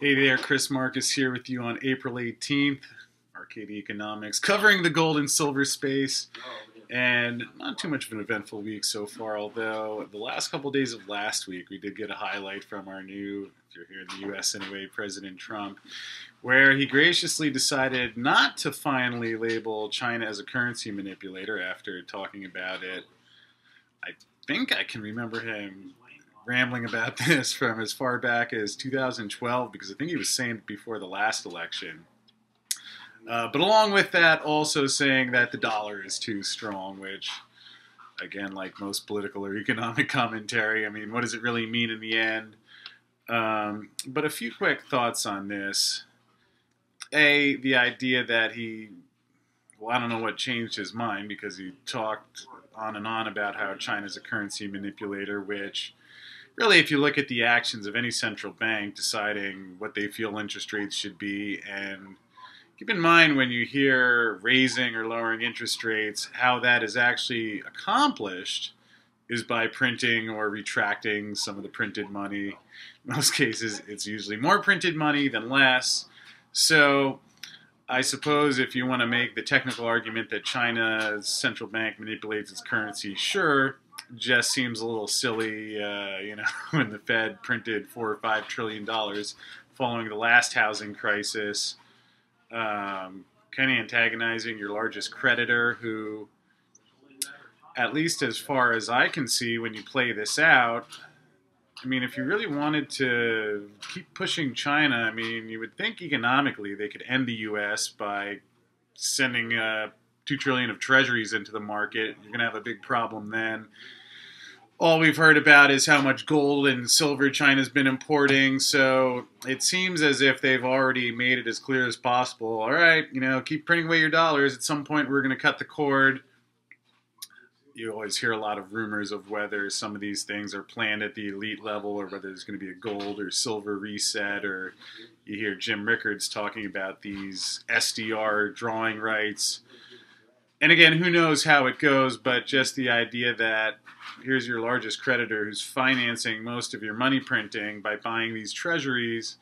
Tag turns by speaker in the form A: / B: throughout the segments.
A: Hey there, Chris Marcus here with you on April 18th, Arcadia Economics, covering the gold and silver space. And not too much of an eventful week so far, although the last couple of days of last week we did get a highlight from our new, if you're here in the US anyway, President Trump, where he graciously decided not to finally label China as a currency manipulator after talking about it. I think I can remember him rambling about this from as far back as 2012 because I think he was saying before the last election. Uh, but along with that, also saying that the dollar is too strong, which, again, like most political or economic commentary, I mean, what does it really mean in the end? Um, but a few quick thoughts on this. A, the idea that he, well, I don't know what changed his mind because he talked on and on about how China's a currency manipulator, which really, if you look at the actions of any central bank deciding what they feel interest rates should be, and keep in mind when you hear raising or lowering interest rates, how that is actually accomplished is by printing or retracting some of the printed money. In most cases, it's usually more printed money than less. So, I suppose if you want to make the technical argument that China's central bank manipulates its currency, sure, just seems a little silly, uh, you know, when the Fed printed four or five trillion dollars following the last housing crisis, um, kind of antagonizing your largest creditor, who, at least as far as I can see, when you play this out, I mean, if you really wanted to keep pushing China, I mean, you would think economically they could end the U.S. by sending uh, two trillion of treasuries into the market. You're going to have a big problem then all we've heard about is how much gold and silver China's been importing. So it seems as if they've already made it as clear as possible. All right, you know, keep printing away your dollars. At some point, we're going to cut the cord. You always hear a lot of rumors of whether some of these things are planned at the elite level or whether there's going to be a gold or silver reset. Or you hear Jim Rickards talking about these SDR drawing rights. And again, who knows how it goes, but just the idea that here's your largest creditor who's financing most of your money printing by buying these treasuries.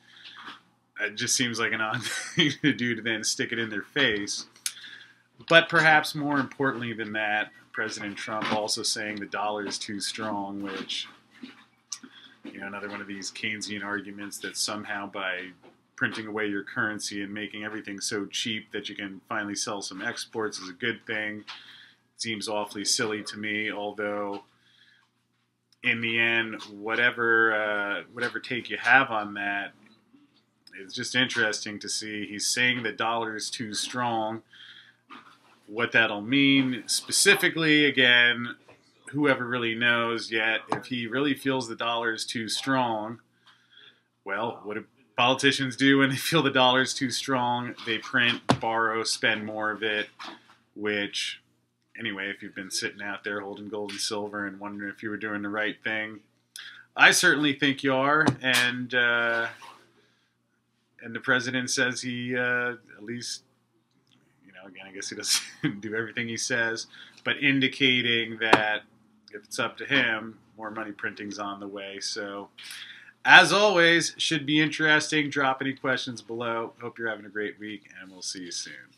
A: It just seems like an odd thing to do to then stick it in their face. But perhaps more importantly than that, President Trump also saying the dollar is too strong, which, you know, another one of these Keynesian arguments that somehow by printing away your currency and making everything so cheap that you can finally sell some exports is a good thing. seems awfully silly to me, although in the end, whatever uh, whatever take you have on that, it's just interesting to see. He's saying the dollar is too strong. What that'll mean specifically, again, whoever really knows yet. If he really feels the dollar is too strong, well, what politicians do when they feel the dollar is too strong? They print, borrow, spend more of it, which anyway, if you've been sitting out there holding gold and silver and wondering if you were doing the right thing, I certainly think you are. And uh, and the president says he uh, at least, you know, again, I guess he doesn't do everything he says, but indicating that if it's up to him, more money printing's on the way. So. As always, should be interesting. Drop any questions below. Hope you're having a great week, and we'll see you soon.